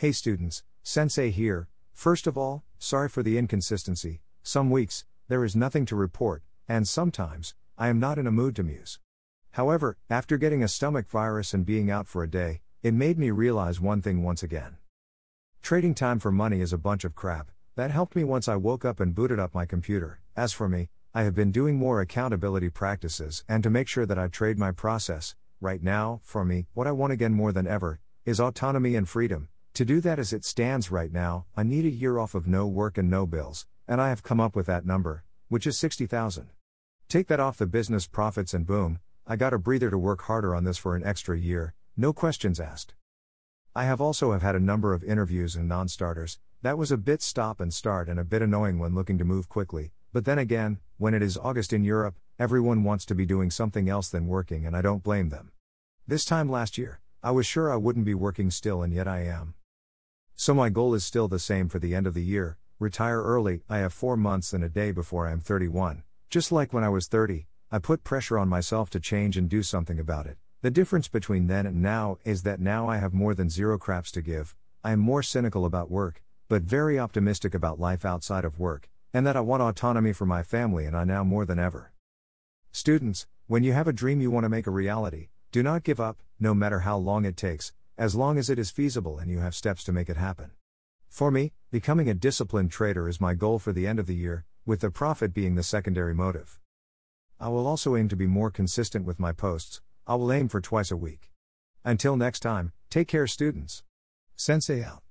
Hey students, Sensei here. First of all, sorry for the inconsistency. Some weeks, there is nothing to report, and sometimes, I am not in a mood to muse. However, after getting a stomach virus and being out for a day, it made me realize one thing once again. Trading time for money is a bunch of crap, that helped me once I woke up and booted up my computer. As for me, I have been doing more accountability practices and to make sure that I trade my process. Right now, for me, what I want again more than ever is autonomy and freedom. To do that as it stands right now, I need a year off of no work and no bills, and I have come up with that number, which is 60,000. Take that off the business profits and boom, I got a breather to work harder on this for an extra year, no questions asked. I have also have had a number of interviews and non-starters. That was a bit stop and start and a bit annoying when looking to move quickly, but then again, when it is August in Europe, everyone wants to be doing something else than working and I don't blame them. This time last year, I was sure I wouldn't be working still and yet I am. So my goal is still the same for the end of the year retire early. I have 4 months and a day before I am 31. Just like when I was 30, I put pressure on myself to change and do something about it. The difference between then and now is that now I have more than zero craps to give. I am more cynical about work, but very optimistic about life outside of work, and that I want autonomy for my family and I now more than ever. Students, when you have a dream you want to make a reality, do not give up, no matter how long it takes, as long as it is feasible and you have steps to make it happen. For me, becoming a disciplined trader is my goal for the end of the year, with the profit being the secondary motive. I will also aim to be more consistent with my posts, I will aim for twice a week. Until next time, take care, students. Sensei out.